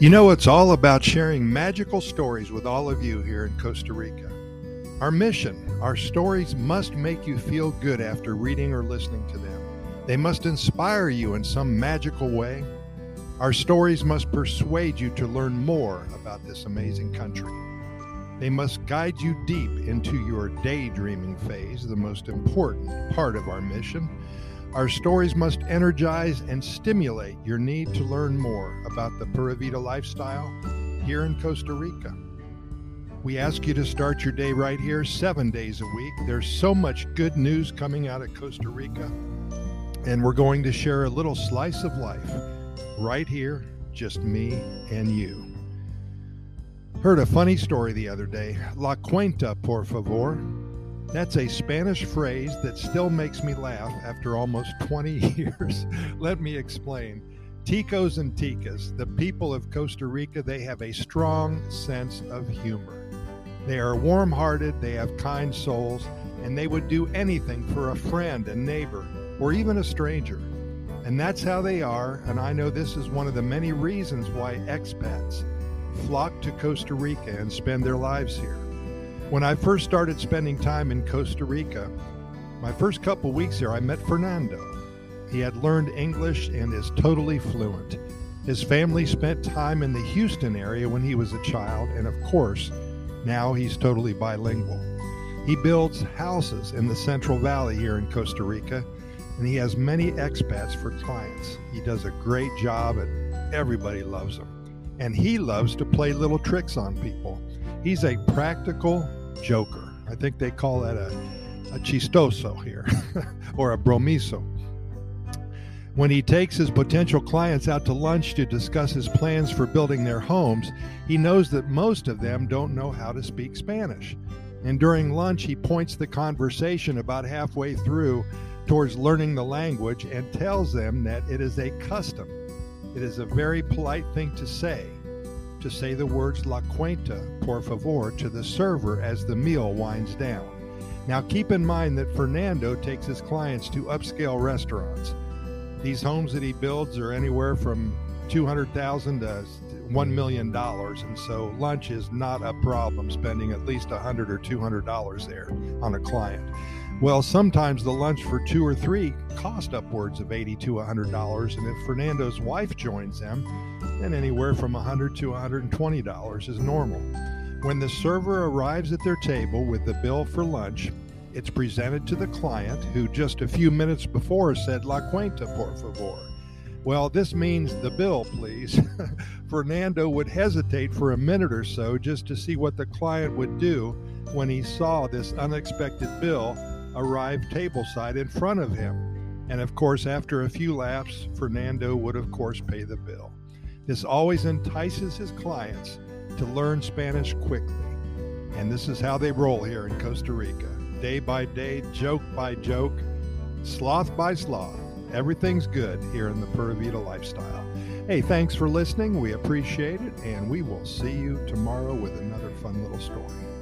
You know, it's all about sharing magical stories with all of you here in Costa Rica. Our mission, our stories must make you feel good after reading or listening to them. They must inspire you in some magical way. Our stories must persuade you to learn more about this amazing country. They must guide you deep into your daydreaming phase, the most important part of our mission. Our stories must energize and stimulate your need to learn more about the Pura Vida lifestyle here in Costa Rica. We ask you to start your day right here, seven days a week. There's so much good news coming out of Costa Rica, and we're going to share a little slice of life right here, just me and you. Heard a funny story the other day. La cuenta, por favor. That's a Spanish phrase that still makes me laugh after almost 20 years. Let me explain. Ticos and Ticas, the people of Costa Rica, they have a strong sense of humor. They are warm hearted, they have kind souls, and they would do anything for a friend, a neighbor, or even a stranger. And that's how they are, and I know this is one of the many reasons why expats flock to Costa Rica and spend their lives here. When I first started spending time in Costa Rica, my first couple weeks here, I met Fernando. He had learned English and is totally fluent. His family spent time in the Houston area when he was a child, and of course, now he's totally bilingual. He builds houses in the Central Valley here in Costa Rica, and he has many expats for clients. He does a great job, and everybody loves him. And he loves to play little tricks on people. He's a practical joker. I think they call that a, a chistoso here or a bromiso. When he takes his potential clients out to lunch to discuss his plans for building their homes, he knows that most of them don't know how to speak Spanish. And during lunch, he points the conversation about halfway through towards learning the language and tells them that it is a custom. It is a very polite thing to say to say the words La Cuenta, por favor, to the server as the meal winds down. Now, keep in mind that Fernando takes his clients to upscale restaurants. These homes that he builds are anywhere from 200,000 to 1 million dollars and so lunch is not a problem spending at least 100 or 200 dollars there on a client. Well, sometimes the lunch for two or three cost upwards of 80 to 100 dollars and if Fernando's wife joins them, then anywhere from 100 to 120 dollars is normal. When the server arrives at their table with the bill for lunch, it's presented to the client who just a few minutes before said La cuenta, por favor. Well, this means the bill, please. Fernando would hesitate for a minute or so just to see what the client would do when he saw this unexpected bill arrive tableside in front of him. And of course, after a few laps, Fernando would, of course, pay the bill. This always entices his clients to learn Spanish quickly. And this is how they roll here in Costa Rica day by day, joke by joke, sloth by sloth. Everything's good here in the Pura Vida lifestyle. Hey, thanks for listening. We appreciate it, and we will see you tomorrow with another fun little story.